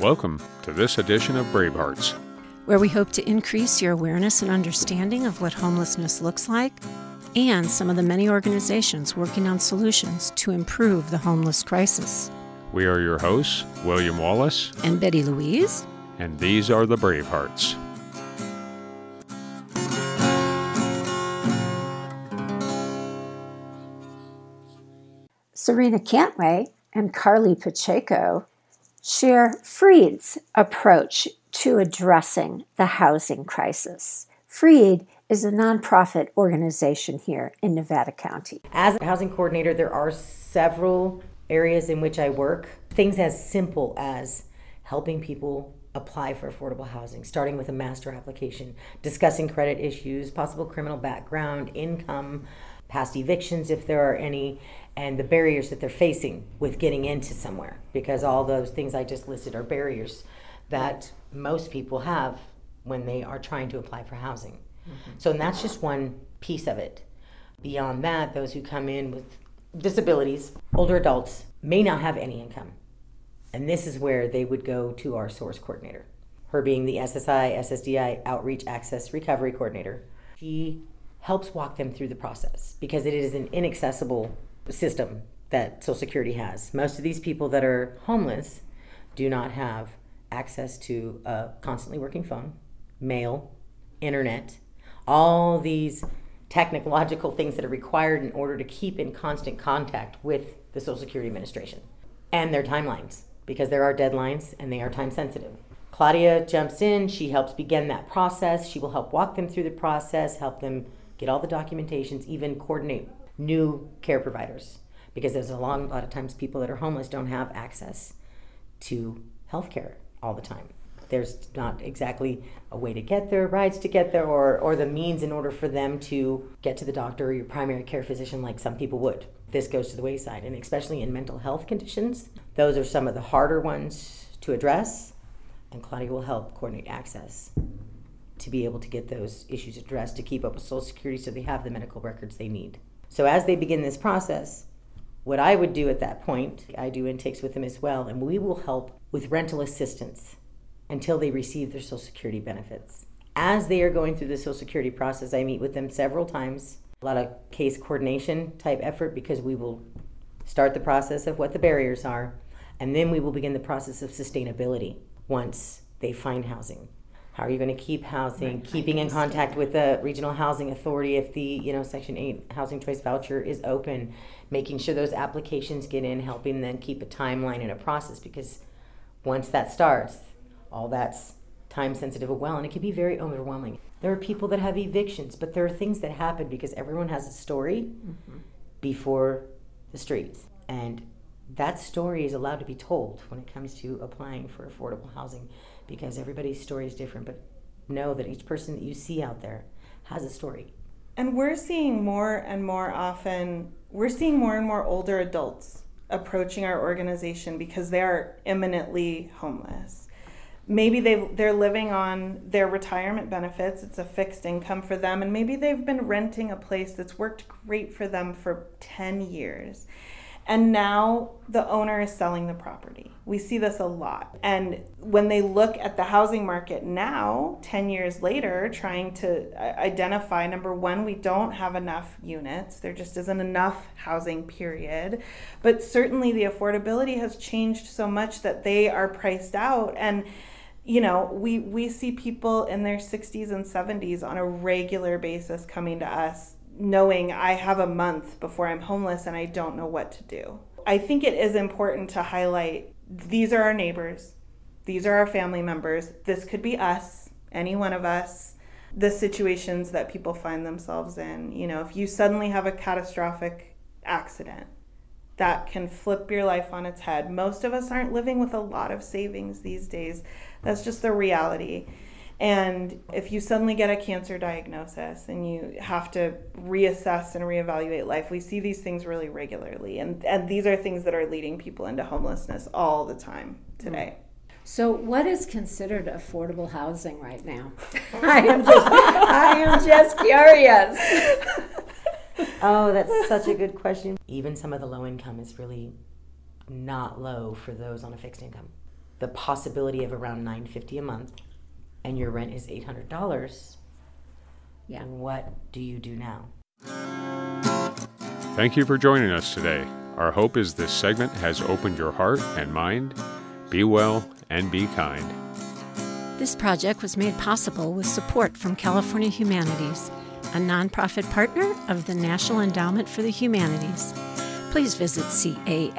Welcome to this edition of Bravehearts, where we hope to increase your awareness and understanding of what homelessness looks like and some of the many organizations working on solutions to improve the homeless crisis. We are your hosts, William Wallace and Betty Louise, and these are the Bravehearts. Serena Cantway and Carly Pacheco share Freed's approach to addressing the housing crisis. Freed is a nonprofit organization here in Nevada County. As a housing coordinator, there are several areas in which I work. Things as simple as helping people apply for affordable housing, starting with a master application, discussing credit issues, possible criminal background, income, past evictions if there are any, and the barriers that they're facing with getting into somewhere because all those things I just listed are barriers that most people have when they are trying to apply for housing. Mm-hmm. So, and that's just one piece of it. Beyond that, those who come in with disabilities, older adults, may not have any income. And this is where they would go to our source coordinator, her being the SSI, SSDI Outreach Access Recovery Coordinator. She helps walk them through the process because it is an inaccessible system that Social Security has. Most of these people that are homeless do not have access to a constantly working phone, mail, internet, all these technological things that are required in order to keep in constant contact with the Social Security Administration and their timelines because there are deadlines and they are time sensitive. Claudia jumps in, she helps begin that process. She will help walk them through the process, help them get all the documentations, even coordinate new care providers because there's a long, a lot of times people that are homeless don't have access to health care all the time. There's not exactly a way to get there, rides to get there, or, or the means in order for them to get to the doctor or your primary care physician like some people would. This goes to the wayside, and especially in mental health conditions, those are some of the harder ones to address, and Claudia will help coordinate access to be able to get those issues addressed to keep up with Social Security so they have the medical records they need. So as they begin this process, what I would do at that point, I do intakes with them as well, and we will help with rental assistance until they receive their Social Security benefits. As they are going through the Social Security process, I meet with them several times. A lot of case coordination type effort because we will start the process of what the barriers are, and then we will begin the process of sustainability once they find housing. How are you going to keep housing? Keeping in contact with the regional housing authority if the you know Section Eight housing choice voucher is open, making sure those applications get in, helping them keep a timeline and a process because once that starts, all that's time sensitive as well, and it can be very overwhelming. There are people that have evictions, but there are things that happen because everyone has a story mm-hmm. before the streets, and that story is allowed to be told when it comes to applying for affordable housing because everybody's story is different, but know that each person that you see out there has a story. And we're seeing more and more often, we're seeing more and more older adults approaching our organization because they are imminently homeless. Maybe they they're living on their retirement benefits. It's a fixed income for them and maybe they've been renting a place that's worked great for them for 10 years and now the owner is selling the property. We see this a lot. And when they look at the housing market now, 10 years later, trying to uh, identify number one, we don't have enough units. There just isn't enough housing, period. But certainly the affordability has changed so much that they are priced out. And you know, we, we see people in their 60s and 70s on a regular basis coming to us knowing I have a month before I'm homeless and I don't know what to do. I think it is important to highlight these are our neighbors, these are our family members, this could be us, any one of us. The situations that people find themselves in. You know, if you suddenly have a catastrophic accident, that can flip your life on its head. Most of us aren't living with a lot of savings these days. That's just the reality. And if you suddenly get a cancer diagnosis and you have to reassess and reevaluate life, we see these things really regularly. And, and these are things that are leading people into homelessness all the time today. Mm. So, what is considered affordable housing right now? I am just, I am just curious. oh, that's such a good question. Even some of the low income is really not low for those on a fixed income. the possibility of around 950 a month and your rent is $800 Yeah. what do you do now Thank you for joining us today. Our hope is this segment has opened your heart and mind. Be well and be kind. This project was made possible with support from California Humanities, a nonprofit partner of the National Endowment for the Humanities. Please visit calhum.org.